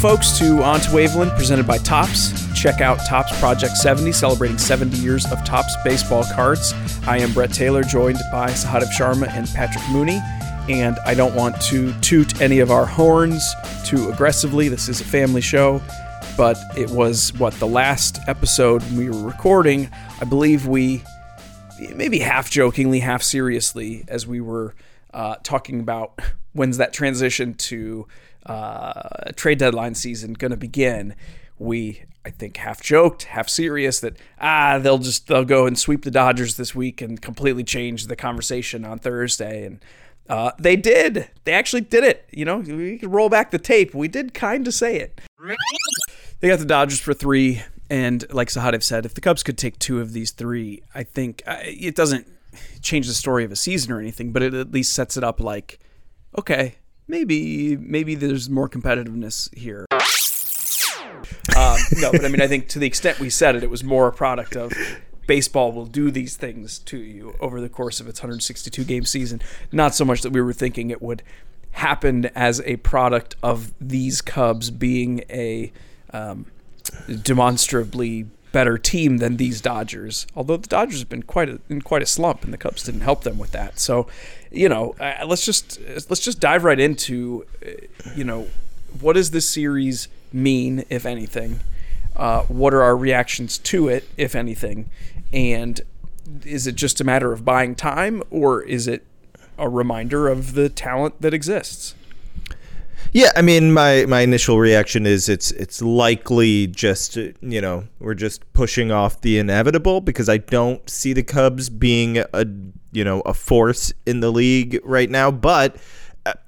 Folks, to On to Waveland, presented by Topps. Check out Topps Project 70, celebrating 70 years of Topps baseball cards. I am Brett Taylor, joined by Sahadev Sharma and Patrick Mooney. And I don't want to toot any of our horns too aggressively. This is a family show. But it was, what, the last episode we were recording. I believe we, maybe half jokingly, half seriously, as we were uh, talking about when's that transition to uh, trade deadline season going to begin, we I think half joked, half serious that ah they'll just they'll go and sweep the Dodgers this week and completely change the conversation on Thursday and. Uh, they did. They actually did it. You know, we could roll back the tape. We did kind of say it. They got the Dodgers for three, and like Sahadev said, if the Cubs could take two of these three, I think uh, it doesn't change the story of a season or anything, but it at least sets it up like, okay, maybe maybe there's more competitiveness here. Um, no, but I mean, I think to the extent we said it, it was more a product of baseball will do these things to you over the course of its 162 game season. Not so much that we were thinking it would happen as a product of these Cubs being a um, demonstrably better team than these Dodgers. Although the Dodgers have been quite a, in quite a slump, and the Cubs didn't help them with that. So, you know, uh, let's just let's just dive right into, uh, you know, what does this series mean, if anything? Uh, what are our reactions to it, if anything? And is it just a matter of buying time, or is it a reminder of the talent that exists? Yeah, I mean, my my initial reaction is it's it's likely just you know we're just pushing off the inevitable because I don't see the Cubs being a you know a force in the league right now, but.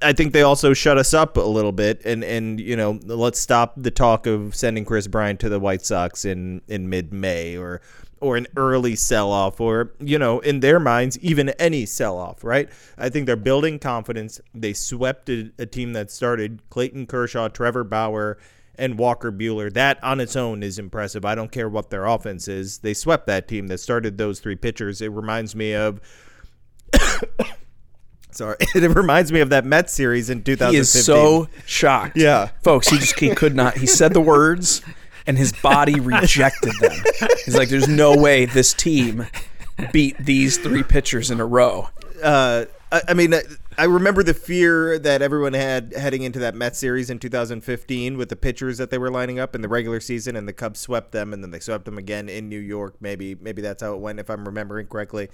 I think they also shut us up a little bit, and, and you know let's stop the talk of sending Kris Bryant to the White Sox in, in mid May or or an early sell off or, you know, in their minds, even any sell off, right? I think they're building confidence. They swept a, a, team that started Clayton Kershaw, Trevor Bauer, and Walker Buehler. That on its own is impressive. I don't care what their offense is. They swept that team that started those three pitchers. It reminds me of. Sorry, it reminds me of that Mets series in 2015. He is so shocked. Yeah, folks, he just he could not. He said the words, and his body rejected them. He's like, "There's no way this team beat these three pitchers in a row." Uh, I, I mean, I remember the fear that everyone had heading into that Mets series in 2015 with the pitchers that they were lining up in the regular season, and the Cubs swept them, and then they swept them again in New York. Maybe, maybe that's how it went, if I'm remembering correctly.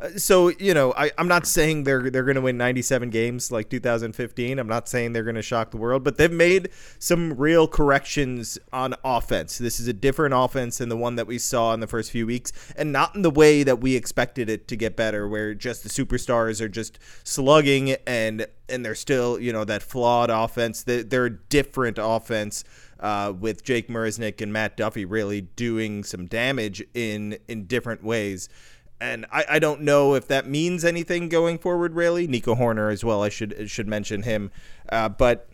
Uh, so you know, I, I'm not saying they're they're going to win 97 games like 2015. I'm not saying they're going to shock the world, but they've made some real corrections on offense. This is a different offense than the one that we saw in the first few weeks, and not in the way that we expected it to get better, where just the superstars are just slugging and and they're still you know that flawed offense. They're, a different offense. Uh, with Jake Marisnick and Matt Duffy really doing some damage in in different ways and I, I don't know if that means anything going forward. Really, Nico Hoerner as well. I should should mention him, uh, but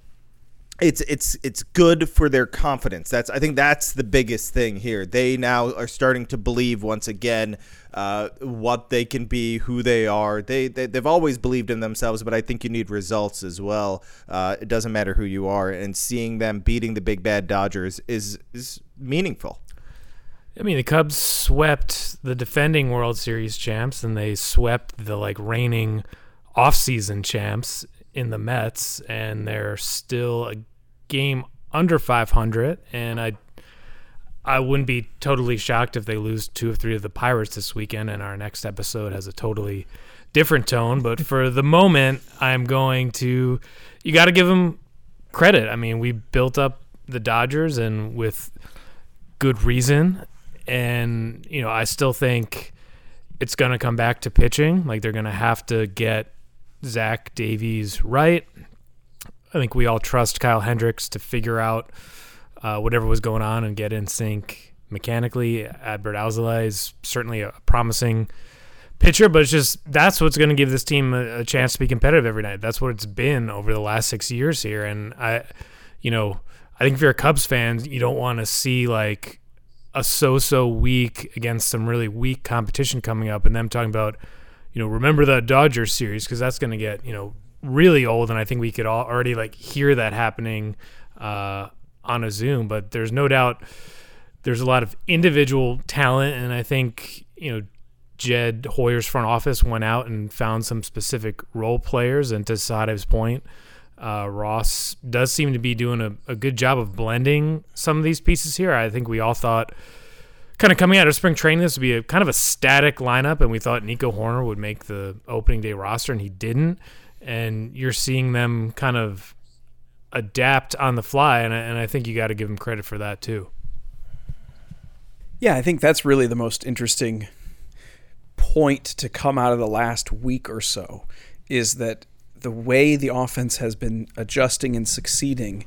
it's it's it's good for their confidence. That's I think that's the biggest thing here. They now are starting to believe once again uh, what they can be, who they are. They, they they've always believed in themselves, but I think you need results as well. Uh, it doesn't matter who you are, and seeing them beating the big bad Dodgers is is meaningful. I mean, the Cubs swept the defending World Series champs, and they swept the like reigning offseason champs in the Mets, and they're still a game under 500. And I, I wouldn't be totally shocked if they lose two or three of the Pirates this weekend, and our next episode has a totally different tone. But for the moment, I'm going to. You got to give them credit. I mean, we built up the Dodgers, and with good reason and you know I still think it's going to come back to pitching. Like they're going to have to get Zach Davies right. I think we all trust Kyle Hendricks to figure out uh, whatever was going on and get in sync mechanically. Adbert Alzolay is certainly a promising pitcher, but it's just that's what's going to give this team a, a, chance to be competitive every night. That's what it's been over the last six years here, and I, you know, I think if you're a Cubs fan, you don't want to see like a so-so week against some really weak competition coming up, and them talking about, you know, remember the Dodgers series because that's going to get you know really old, and I think we could all already like hear that happening uh, on a Zoom, but there's no doubt there's a lot of individual talent, and I think you know Jed Hoyer's front office went out and found some specific role players. And to Sahadev's point, uh, Ross does seem to be doing a, a good job of blending some of these pieces here. I think we all thought, kind of coming out of spring training, this would be a kind of a static lineup, and we thought Nico Hoerner would make the opening day roster, and he didn't. And you're seeing them kind of adapt on the fly, and I, and I think you got to give them credit for that too. Yeah, I think that's really the most interesting point to come out of the last week or so is that the way the offense has been adjusting and succeeding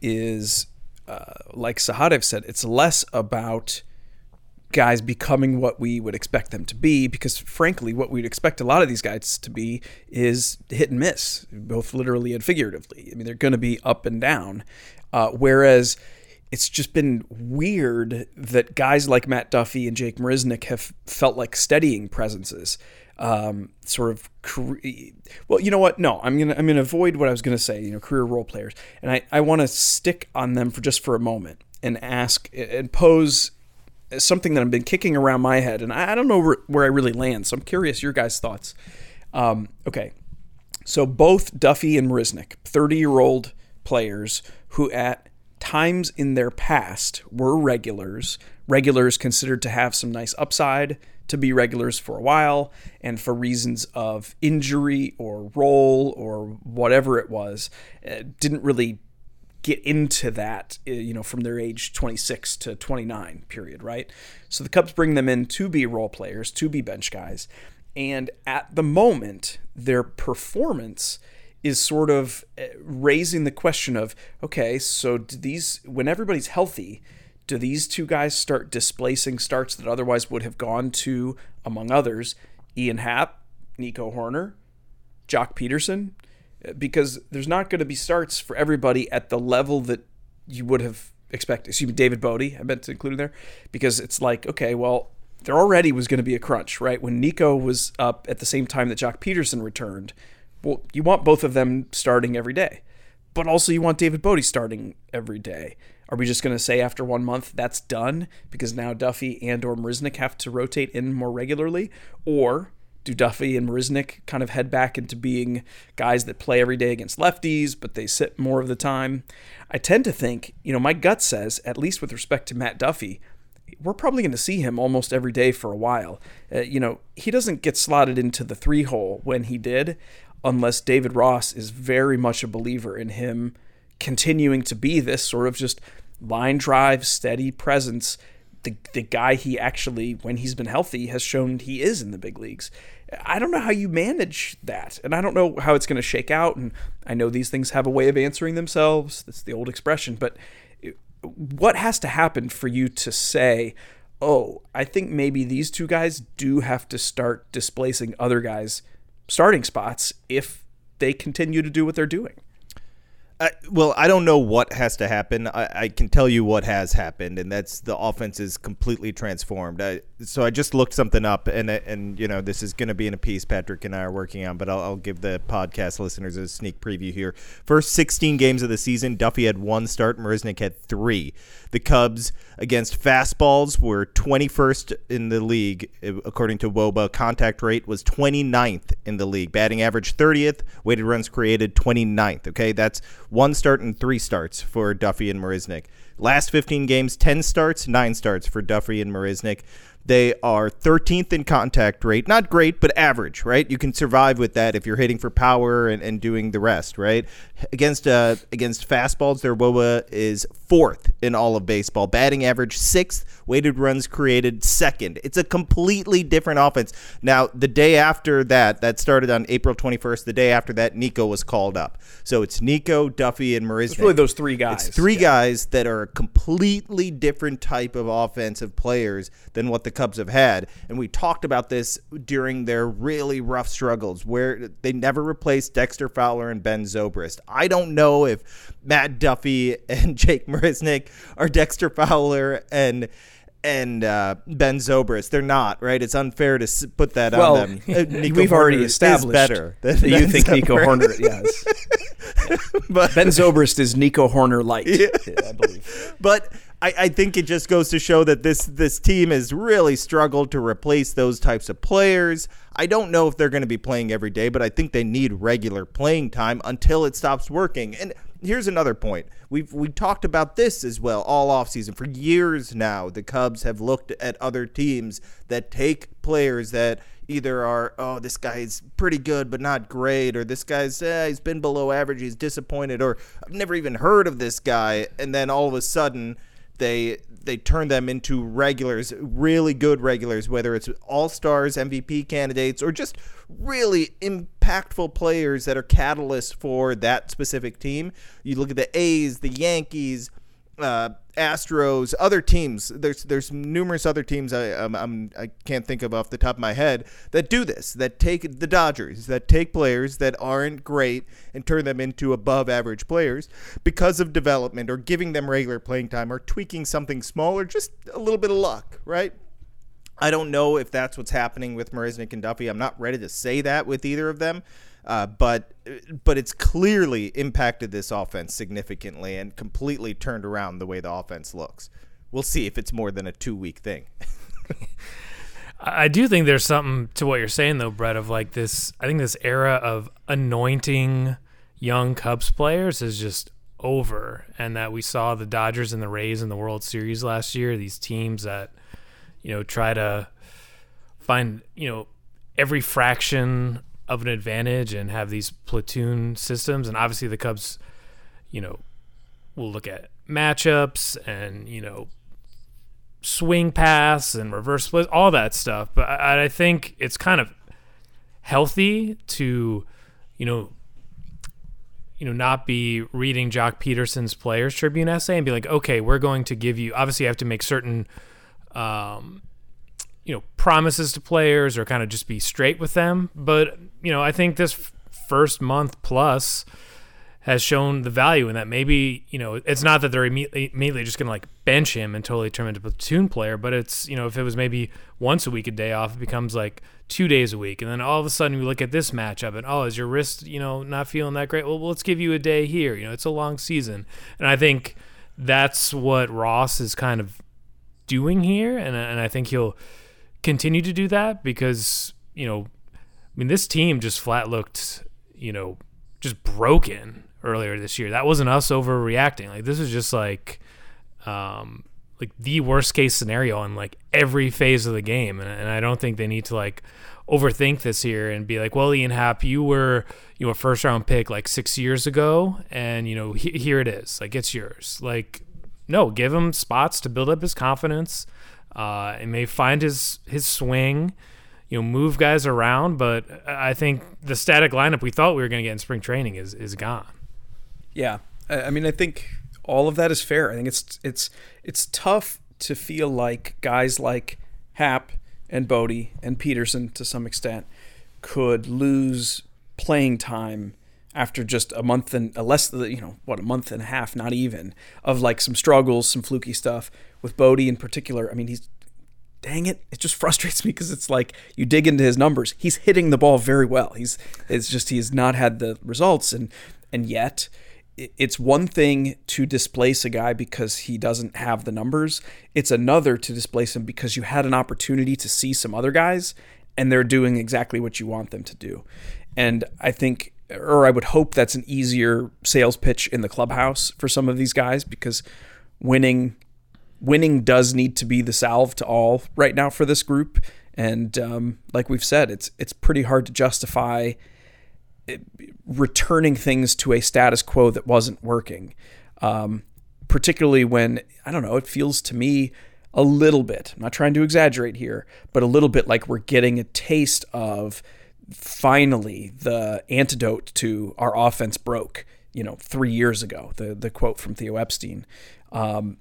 is, uh, like Sahadev said, it's less about guys becoming what we would expect them to be because frankly what we'd expect a lot of these guys to be is hit and miss both literally and figuratively i mean they're going to be up and down uh, whereas it's just been weird that guys like Matt Duffy and Jake Marisnick have felt like steadying presences. Um, sort of, well, you know what? No, I'm gonna I'm gonna avoid what I was gonna say. You know, career role players, and I I want to stick on them for just for a moment and ask and pose something that I've been kicking around my head, and I, don't know where, I really land. So I'm curious your guys' thoughts. Um, okay, so both Duffy and Marisnick, 30 year old players who at times in their past were regulars, regulars considered to have some nice upside to be regulars for a while, and for reasons of injury or role or whatever it was, uh, didn't really get into that, uh, you know, from their age 26 to 29 period, right? So the Cubs bring them in to be role players, to be bench guys. And at the moment, their performance is sort of uh, raising the question of okay, so do these when everybody's healthy, do these two guys start displacing starts that otherwise would have gone to, among others, Ian Happ, Nico Horner, Joc Pederson? Because there's not going to be starts for everybody at the level that you would have expected. Excuse me, David Bote, I meant to include in there, because it's like, okay, well, there already was going to be a crunch, right? When Nico was up at the same time that Joc Pederson returned, well, you want both of them starting every day, but also you want David Bote starting every day. Are we just going to say after one month that's done because now Duffy and or Marisnick have to rotate in more regularly, or do Duffy and Marisnick kind of head back into being guys that play every day against lefties, but they sit more of the time? I tend to think, you know, my gut says, at least with respect to Matt Duffy, we're probably going to see him almost every day for a while. Uh, you know, he doesn't get slotted into the three hole when he did, unless David Ross is very much a believer in him continuing to be this sort of just line drive, steady presence. The, the guy he actually, when he's been healthy, has shown he is in the big leagues. I don't know how you manage that, and I don't know how it's going to shake out. And I know these things have a way of answering themselves. That's the old expression. But what has to happen for you to say, oh, I think maybe these two guys do have to start displacing other guys starting spots if they continue to do what they're doing. Uh, well, I don't know what has to happen. I, I, can tell you what has happened, and that's the offense is completely transformed. I, so I just looked something up, and and you know this is going to be in a piece Patrick and I are working on, but I'll, I'll, give the podcast listeners a sneak preview here. First 16 games of the season, Duffy had one start, Marisnick had three. The Cubs against fastballs were 21st in the league, according to WOBA. Contact rate was 29th in the league. Batting average 30th. Weighted runs created 29th. Okay, that's one start and three starts for Duffy and Marisnick. Last 15 games, 10 starts, 9 starts for Duffy and Marisnick. They are 13th in contact rate. Not great, but average, right? You can survive with that if you're hitting for power and, and doing the rest, right? Against uh, against fastballs, their WOBA is fourth in all of baseball. Batting average sixth, weighted runs created second. It's a completely different offense. Now, the day after that, that started on April 21st. The day after that, Nico was called up. So it's Nico, Duffy, and Marisnick. It's really those three guys. It's three yeah. guys that are a completely different type of offensive players than what the Cubs have had. And we talked about this during their really rough struggles where they never replaced Dexter Fowler and Ben Zobrist. I don't know if Matt Duffy and Jake Marisnick are Dexter Fowler and and uh, Ben Zobrist. They're not right. It's unfair to put that well, on them. Uh, we've already established better than, that you think Nico Hoerner. Yes, but Ben Zobrist is Nico Hoerner light, Yeah, I believe. but I, I think it just goes to show that this this team has really struggled to replace those types of players. I don't know if they're going to be playing every day, but I think they need regular playing time until it stops working. And here's another point. We've we talked about this as well all offseason. For years now, the Cubs have looked at other teams that take players that either are oh this guy's pretty good but not great or this guy's eh, he's been below average he's disappointed or I've never even heard of this guy and then all of a sudden they they turn them into regulars, really good regulars, whether it's all stars, MVP candidates, or just really impactful players that are catalysts for that specific team. You look at the A's, the Yankees, uh, Astros, other teams. There's there's numerous other teams I I'm, I'm, I can't think of off the top of my head that do this. That take the Dodgers that take players that aren't great and turn them into above average players because of development or giving them regular playing time or tweaking something small or just a little bit of luck, right? I don't know if that's what's happening with Marisnick and Duffy. I'm not ready to say that with either of them. Uh, but but it's clearly impacted this offense significantly and completely turned around the way the offense looks. We'll see if it's more than a two week thing. I do think there's something to what you're saying though, Brett, of like this I think this era of anointing young Cubs players is just over and that we saw the Dodgers and the Rays in the World Series last year, these teams that, you know, try to find, you know, every fraction of an advantage and have these platoon systems. And obviously, the Cubs, you know, will look at matchups and you know swing pass and reverse split, all that stuff. But I, I think it's kind of healthy to, you know, you know, not be reading Joc Pederson's Players Tribune essay and be like, okay, we're going to give you. Obviously, you have to make certain um, you know promises to players or kind of just be straight with them. But you know, I think this f- first month plus has shown the value in that. Maybe you know, it's not that they're immediately, immediately just going to like bench him and totally turn him into a platoon player, but it's you know, if it was maybe once a week a day off, it becomes like two days a week, and then all of a sudden we look at this matchup and oh, is your wrist you know not feeling that great? Well, let's give you a day here. You know, it's a long season, and I think that's what Ross is kind of doing here, and and I think he'll continue to do that because you know, I mean, this team just flat looked, you know, just broken earlier this year. That wasn't us overreacting. Like this is just like, um, like the worst case scenario in like every phase of the game, and, and I don't think they need to like overthink this here and be like, well, Ian Happ, you were you know a first round pick like six years ago, and you know he, here it is, like it's yours. Like, no, give him spots to build up his confidence uh, and may find his his swing, you know, move guys around. But I think the static lineup we thought we were going to get in spring training is is gone. Yeah, I mean, I think all of that is fair. I think it's it's it's tough to feel like guys like Happ and Bote and Pederson to some extent could lose playing time after just a month and a less you know what a month and a half not even of like some struggles some fluky stuff with Bote in particular i mean he's dang it it just frustrates me because it's like you dig into his numbers. He's hitting the ball very well. He's it's just he's not had the results. And and yet it's one thing to displace a guy because he doesn't have the numbers. It's another to displace him because you had an opportunity to see some other guys and they're doing exactly what you want them to do. And i think or I would hope that's an easier sales pitch in the clubhouse for some of these guys because winning winning does need to be the salve to all right now for this group. And um, like we've said, it's it's pretty hard to justify eh, returning things to a status quo that wasn't working. Um, particularly when I don't know, it feels to me a little bit. I'm not trying to exaggerate here, but a little bit like we're getting a taste of finally the antidote to our offense broke, you know, three years ago, the, the quote from Theo Epstein. Um,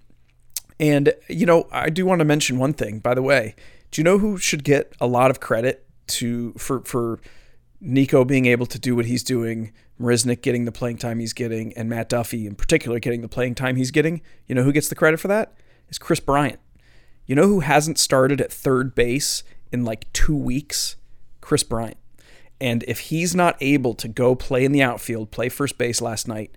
and, you know, I do want to mention one thing, by the way. Do you know who should get a lot of credit to for for Nico being able to do what he's doing, Marisnick getting the playing time he's getting, and Matt Duffy in particular getting the playing time he's getting? You know who gets the credit for that? Is Kris Bryant. You know who hasn't started at third base in like two weeks? Kris Bryant. And if he's not able to go play in the outfield, play first base last night,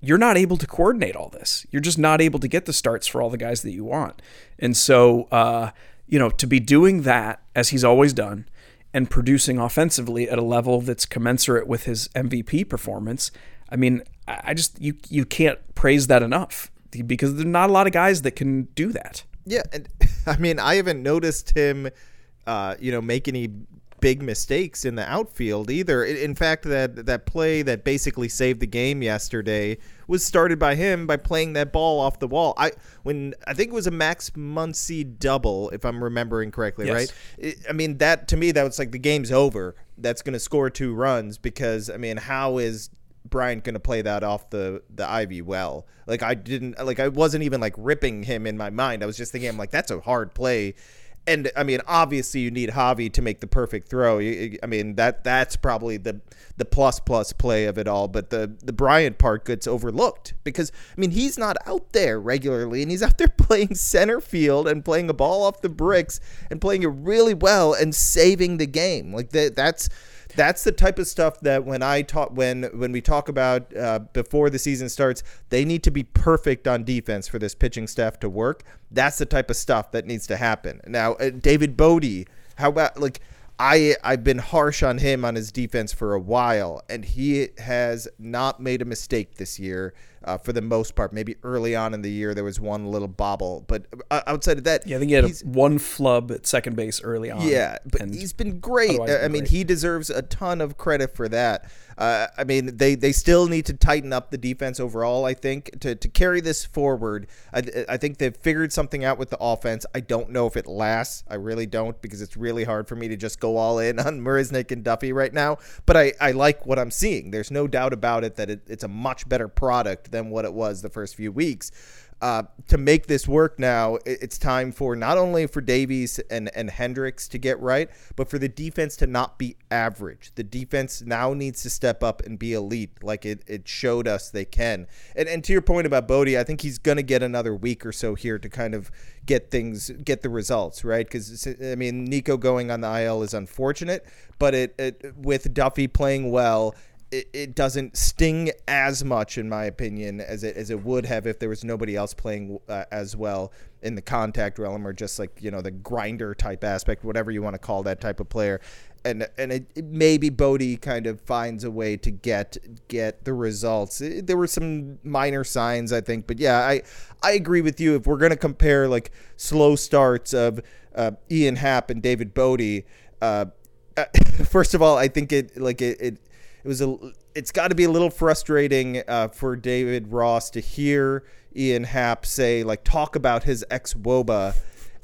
you're not able to coordinate all this. You're just not able to get the starts for all the guys that you want. And so, uh, you know, to be doing that as he's always done and producing offensively at a level that's commensurate with his MVP performance, I mean, I just you you can't praise that enough because there's not a lot of guys that can do that. Yeah, and I mean, I haven't noticed him, uh, you know, make any big mistakes in the outfield either. In fact, that that play that basically saved the game yesterday was started by him by playing that ball off the wall. I when I think it was a Max Muncy double, if I'm remembering correctly, yes. right? It, I mean, that to me that was like the game's over. That's going to score two runs because I mean, how is Brian going to play that off the the Ivy well? Like I didn't like I wasn't even like ripping him in my mind. I was just thinking I'm like that's a hard play and I mean, obviously, you need Javi to make the perfect throw. I mean, that that's probably the the plus plus play of it all. But the the Bryant part gets overlooked because I mean, he's not out there regularly, and he's out there playing center field and playing a ball off the bricks and playing it really well and saving the game. Like that, that's that's the type of stuff that when I talk when when we talk about uh, before the season starts, they need to be perfect on defense for this pitching staff to work. That's the type of stuff that needs to happen. Now, uh, David Bote, how about like I I've been harsh on him on his defense for a while, and he has not made a mistake this year uh, for the most part. Maybe early on in the year there was one little bobble, but uh, outside of that, yeah, I think he had one flub at second base early on. Yeah, but he's been great. I mean, great. he deserves a ton of credit for that. Uh, I mean, they, they still need to tighten up the defense overall. I think to, to carry this forward. I, I think they've figured something out with the offense. I don't know if it lasts. I really don't because it's really hard for me to just go all in on Marisnick and Duffy right now. But I, I like what I'm seeing. There's no doubt about it that it, it's a much better product than what it was the first few weeks uh, to make this work now, it's time for not only for Davies and, and Hendricks to get right, but for the defense to not be average. The defense now needs to step up and be elite, like it, it showed us they can. And, and to your point about Bote, I think he's going to get another week or so here to kind of get things, get the results, right? Because, I mean, Nico going on the IL is unfortunate, but it, it with Duffy playing well it, it doesn't sting as much, in my opinion, as it as it would have if there was nobody else playing uh, as well in the contact realm or just like you know the grinder type aspect, whatever you want to call that type of player. And and it, it maybe Bote kind of finds a way to get get the results. It, there were some minor signs, I think, but yeah, I I agree with you. If we're gonna compare like slow starts of uh, Ian Happ and David Bote. Uh, first of all, I think it like it, it was a it's got to be a little frustrating uh, for David Ross to hear Ian Happ say like talk about his ex Woba,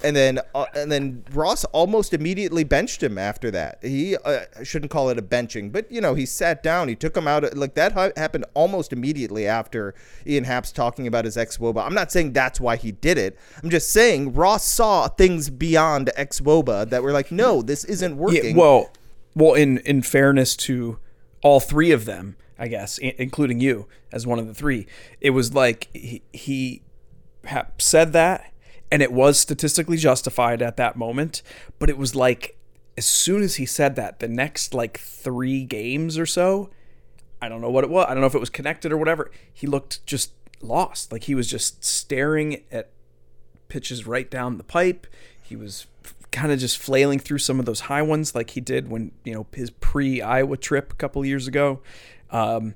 and then uh, and then Ross almost immediately benched him after that. He uh, shouldn't call it a benching, but you know he sat down. He took him out. Like that ha- happened almost immediately after Ian Happ's talking about his ex Woba. I'm not saying that's why he did it. I'm just saying Ross saw things beyond ex Woba that were like, no, this isn't working. Yeah, well, well, in in fairness to all three of them, I guess, including you as one of the three. It was like he, he said that, and it was statistically justified at that moment. But it was like as soon as he said that, the next like three games or so, I don't know what it was. I don't know if it was connected or whatever. He looked just lost. Like he was just staring at pitches right down the pipe. He was kind of just flailing through some of those high ones like he did when you know his pre Iowa trip a couple years ago. Um,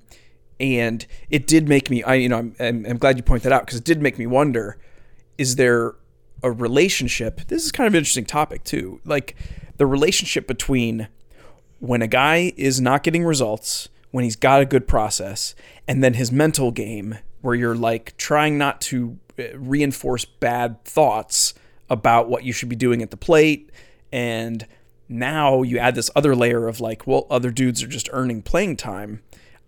and it did make me I you know I'm, I'm, I'm glad you point that out because it did make me wonder is there a relationship this is kind of an interesting topic too like the relationship between when a guy is not getting results when he's got a good process and then his mental game where you're like trying not to uh, reinforce bad thoughts about what you should be doing at the plate. And now you add this other layer of like, well, other dudes are just earning playing time.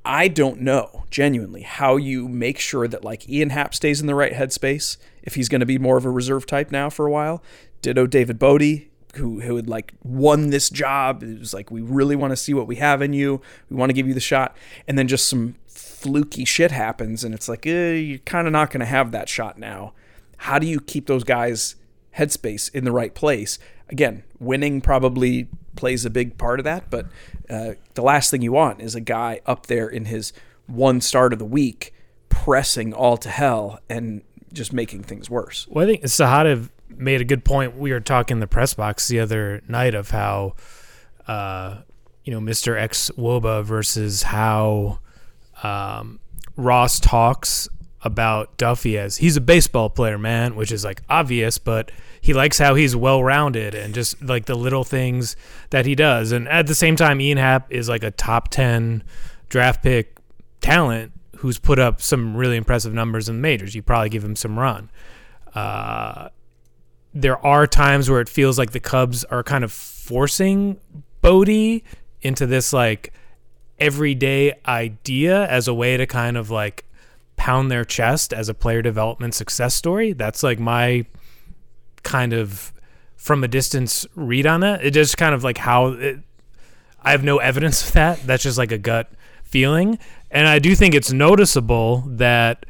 I don't know genuinely how you make sure that like Ian Happ stays in the right headspace if he's going to be more of a reserve type now for a while. Ditto David Bote, who who had like won this job. It was like we really want to see what we have in you. We want to give you the shot, and then just some fluky shit happens, and it's like eh, you're kind of not going to have that shot now. How do you keep those guys headspace in the right place. Again, winning probably plays a big part of that. But uh, the last thing you want is a guy up there in his one start of the week pressing all to hell and just making things worse. Well, I think Sahadev made a good point. We were talking in the press box the other night of how, uh, you know, Mr. X Woba versus how um, Ross talks about Duffy as he's a baseball player, man, which is like obvious, but he likes how he's well rounded and just like the little things that he does. And at the same time, Ian Happ is like a top 10 draft pick talent who's put up some really impressive numbers in the majors. You probably give him some run. Uh, there are times where it feels like the Cubs are kind of forcing Bote into this like everyday idea as a way to kind of like pound their chest as a player development success story. That's like my kind of from a distance read on that. It just kind of like how it, I have no evidence of that. That's just like a gut feeling. And I do think it's noticeable that,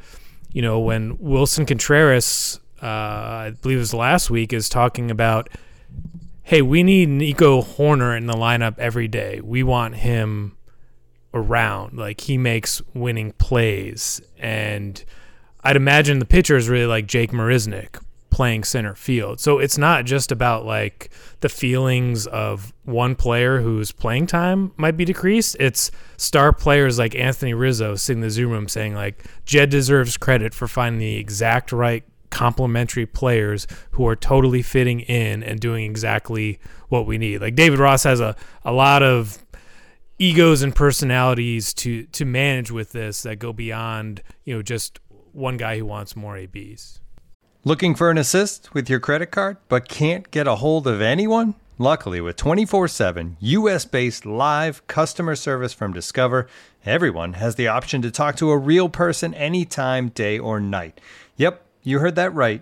you know, when Willson Contreras, uh, I believe it was last week, is talking about, hey, we need Nico Hoerner in the lineup every day. We want him around. Like he makes winning plays. And I'd imagine the pitcher is really like Jake Marisnick playing center field. So it's not just about like the feelings of one player whose playing time might be decreased. It's star players like Anthony Rizzo sitting in the Zoom room saying like Jed deserves credit for finding the exact right complementary players who are totally fitting in and doing exactly what we need. Like David Ross has a, a lot of egos and personalities to to manage with this that go beyond, you know, just one guy who wants more ABs. Looking for an assist with your credit card, but can't get a hold of anyone? Luckily, with 24 7 US based live customer service from Discover, everyone has the option to talk to a real person anytime, day or night. Yep, you heard that right.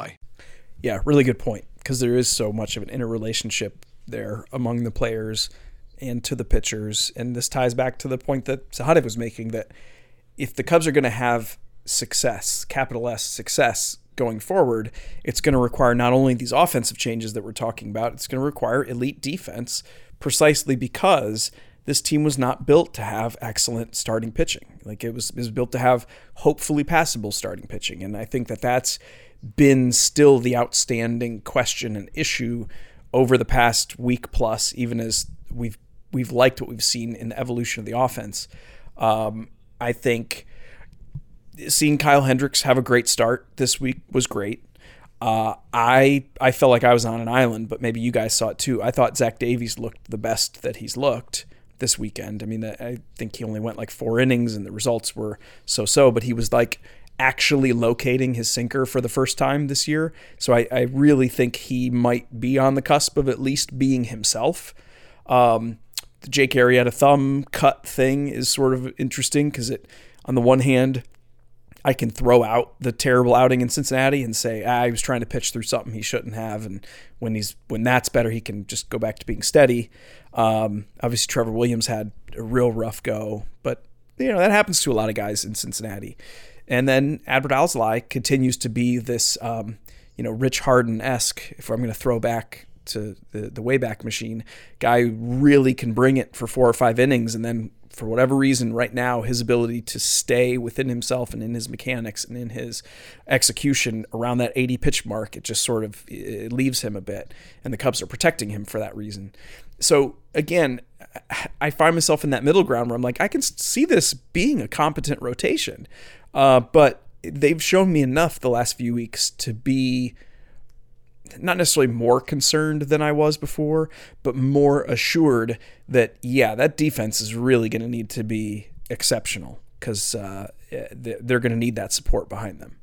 Yeah, really good point because there is so much of an interrelationship there among the players and to the pitchers. And this ties back to the point that Sahadev was making that if the Cubs are going to have success, capital S success going forward, it's going to require not only these offensive changes that we're talking about, it's going to require elite defense precisely because this team was not built to have excellent starting pitching. Like it was, it was built to have hopefully passable starting pitching. And I think that that's been still the outstanding question and issue over the past week plus, even as we've we've liked what we've seen in the evolution of the offense. Um, I think seeing Kyle Hendricks have a great start this week was great. Uh, I I felt like I was on an island, but maybe you guys saw it too. I thought Zach Davies looked the best that he's looked this weekend. I mean, I think he only went like four innings, and the results were so-so, but he was like actually locating his sinker for the first time this year. So I, I really think he might be on the cusp of at least being himself. Um, the Jake Arrieta thumb cut thing is sort of interesting because it, on the one hand, I can throw out the terrible outing in Cincinnati and say ah, he was trying to pitch through something he shouldn't have, and when he's when that's better, he can just go back to being steady. Um, obviously, Trevor Williams had a real rough go, but you know that happens to a lot of guys in Cincinnati. And then Adbert Alzolay continues to be this, um, you know, Rich Harden esque. If I'm going to throw back to the the Wayback Machine, guy really can bring it for four or five innings, and then for whatever reason, right now, his ability to stay within himself and in his mechanics and in his execution around that 80 pitch mark, it just sort of leaves him a bit. And the Cubs are protecting him for that reason. So again, I find myself in that middle ground where I'm like, I can see this being a competent rotation. Uh, but they've shown me enough the last few weeks to be not necessarily more concerned than I was before, but more assured that yeah, that defense is really going to need to be exceptional because uh, they're going to need that support behind them.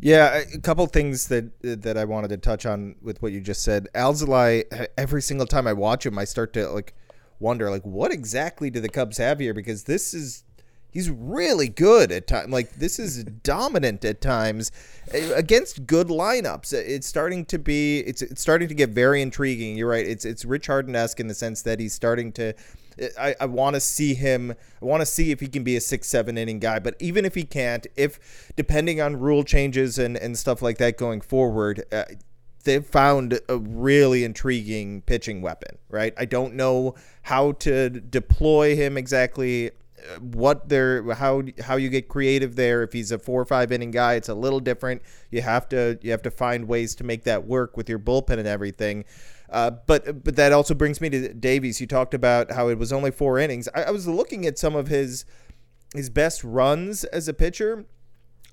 Yeah, a couple things that that I wanted to touch on with what you just said. Alzolay, every single time I watch him, I start to like wonder like what exactly do the Cubs have here because this is he's really good at times. Like this is dominant at times eh, against good lineups. It's starting to be it's it's starting to get very intriguing. You're right. It's it's Rich Harden esque in the sense that he's starting to I, I want to see him. I want to see if he can be a six, seven inning guy. But even if he can't, if depending on rule changes and, and stuff like that going forward, uh, they've found a really intriguing pitching weapon, right? I don't know how to deploy him exactly. What they're how how you get creative there. If he's a four or five inning guy, it's a little different. You have to you have to find ways to make that work with your bullpen and everything. Uh, but but that also brings me to Davies. You talked about how it was only four innings. I, I was looking at some of his his best runs as a pitcher,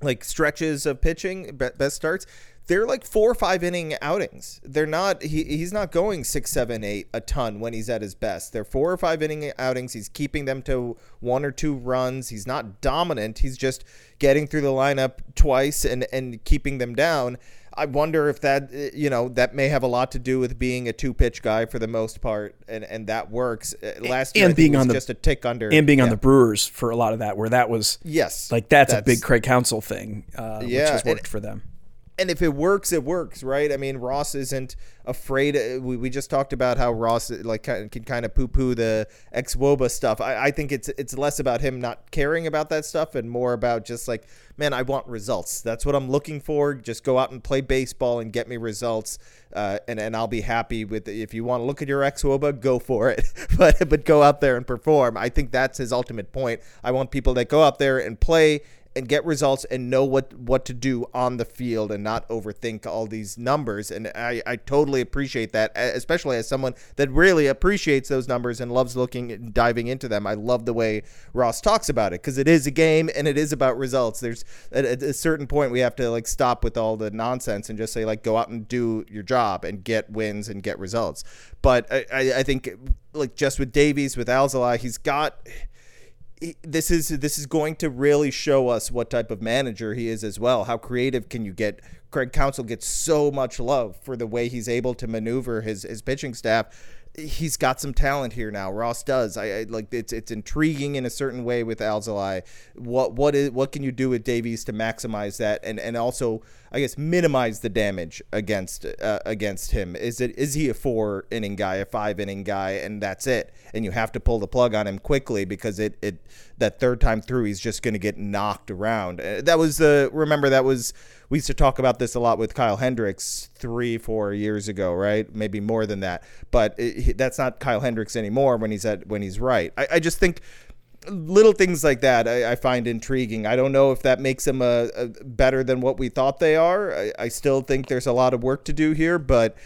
like stretches of pitching, best starts. They're like four or five inning outings. They're not. He, he's not going six, seven, eight a ton when he's at his best. They're four or five inning outings. He's keeping them to one or two runs. He's not dominant. He's just getting through the lineup twice and and keeping them down. I wonder if that you know that may have a lot to do with being a two pitch guy for the most part, and and that works. Uh, last year, and being on the just a tick under, and being yeah. on the Brewers for a lot of that, where that was yes, like that's, that's a big Craig Counsell thing, uh, yeah, which has worked and, for them and if it works, it works, right? I mean, Ross isn't afraid. We, we just talked about how Ross like can, can kind of poo poo the ex Woba stuff. I, I think it's it's less about him not caring about that stuff and more about just like, man, I want results. That's what I'm looking for. Just go out and play baseball and get me results, uh, and and I'll be happy with. It. If you want to look at your ex Woba, go for it, but but go out there and perform. I think that's his ultimate point. I want people that go out there and play and get results and know what what to do on the field and not overthink all these numbers. And I, I totally appreciate that especially as someone that really appreciates those numbers and loves looking and diving into them. I love the way Ross talks about it because it is a game and it is about results. There's at, a certain point we have to like stop with all the nonsense and just say like go out and do your job and get wins and get results. But I, I think like just with Davies with Alzolay he's got this is this is going to really show us what type of manager he is as well. How creative can you get? Craig Counsell gets so much love for the way he's able to maneuver his his pitching staff he's got some talent here now. Ross does. I, I, like it's it's intriguing in a certain way with Alzolay. What what is what can you do with Davies to maximize that and and also I guess minimize the damage against uh, against him? Is it is he a four inning guy, a five inning guy, and that's it? And you have to pull the plug on him quickly because it it that third time through he's just going to get knocked around. Uh, that was the remember that was we used to talk about this a lot with Kyle Hendricks three, four years ago, right? Maybe more than that. But it, that's not Kyle Hendricks anymore when he's at when he's right. I, I just think little things like that I, I, find intriguing. I don't know if that makes them a, a better than what we thought they are. I, I, still think there's a lot of work to do here, but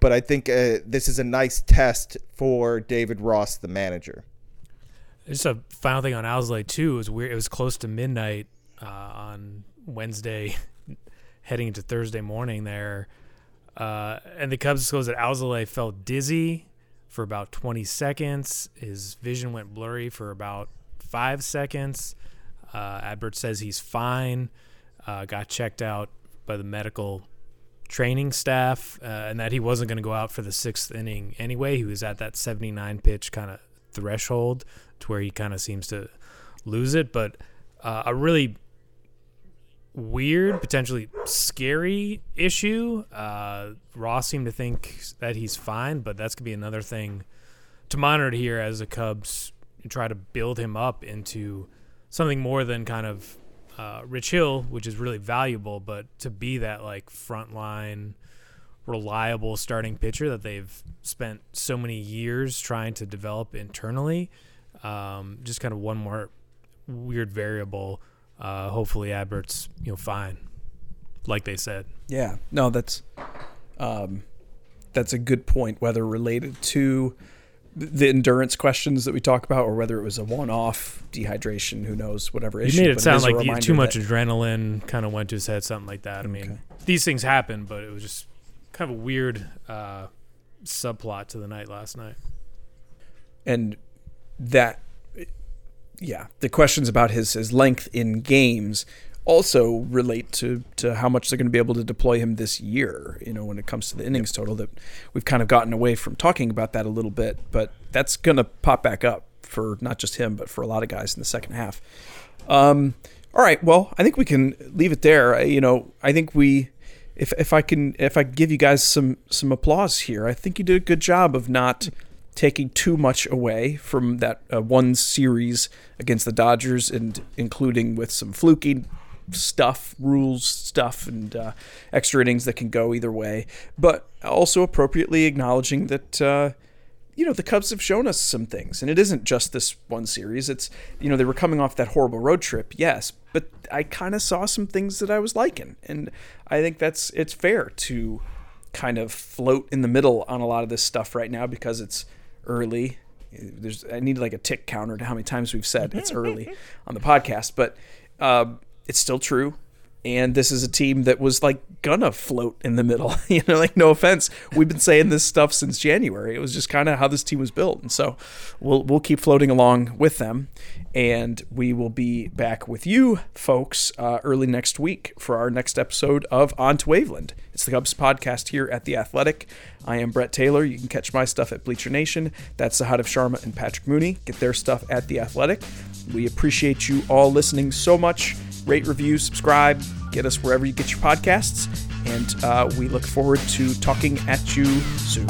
but I think uh, this is a nice test for David Ross, the manager. Just a final thing on Alzolay too. It was weird. It was close to midnight uh, on Wednesday heading into Thursday morning there. Uh, and the Cubs disclosed that Alzolay felt dizzy for about 20 seconds. His vision went blurry for about five seconds. Uh, Adbert says he's fine. Uh, got checked out by the medical training staff, uh, and that he wasn't going to go out for the sixth inning anyway. He was at that 79 pitch kind of threshold to where he kind of seems to lose it. But uh, a really weird, potentially scary issue. Uh, Ross seemed to think that he's fine, but that's gonna be another thing to monitor here as the Cubs try to build him up into something more than kind of uh, Rich Hill, which is really valuable, but to be that like frontline, reliable starting pitcher that they've spent so many years trying to develop internally. Um, just kind of one more weird variable uh, hopefully Adbert's you know fine, like they said. Yeah, no, that's um, that's a good point. Whether related to the endurance questions that we talk about, or whether it was a one-off dehydration, who knows? Whatever you made it sound like too much that, adrenaline kind of went to his head, something like that. I mean, okay. these things happen, but it was just kind of a weird uh, subplot to the night last night. and that yeah the questions about his his length in games also relate to to how much they're going to be able to deploy him this year you know when it comes to the innings total that we've kind of gotten away from talking about that a little bit but that's going to pop back up for not just him but for a lot of guys in the second half. Um all right well i think we can leave it there. I- you know i think we if if I can if I give you guys some some applause here, I think you did a good job of not taking too much away from that uh, one series against the Dodgers and including with some fluky stuff, rules stuff, and uh, extra innings that can go either way, but also appropriately acknowledging that. Uh, you know, the Cubs have shown us some things, and it isn't just this one series. It's, you know, they were coming off that horrible road trip, yes, but I kind of saw some things that I was liking, and I think that's it's fair to kind of float in the middle on a lot of this stuff right now because it's early. There's I need like a tick counter to how many times we've said it's early on the podcast, but uh, it's still true. And this is a team that was like gonna float in the middle. you know, like no offense, we've been saying this stuff since January. It was just kind of how this team was built, and so we'll we'll keep floating along with them. And we will be back with you folks uh, early next week for our next episode of On to Waveland. It's the Cubs podcast here at the Athletic. I am Brett Taylor. You can catch my stuff at Bleacher Nation. That's Sahadev Sharma and Patrick Mooney. Get their stuff at the Athletic. We appreciate you all listening so much rate, review, subscribe, get us wherever you get your podcasts. And uh, we look forward to talking at you soon.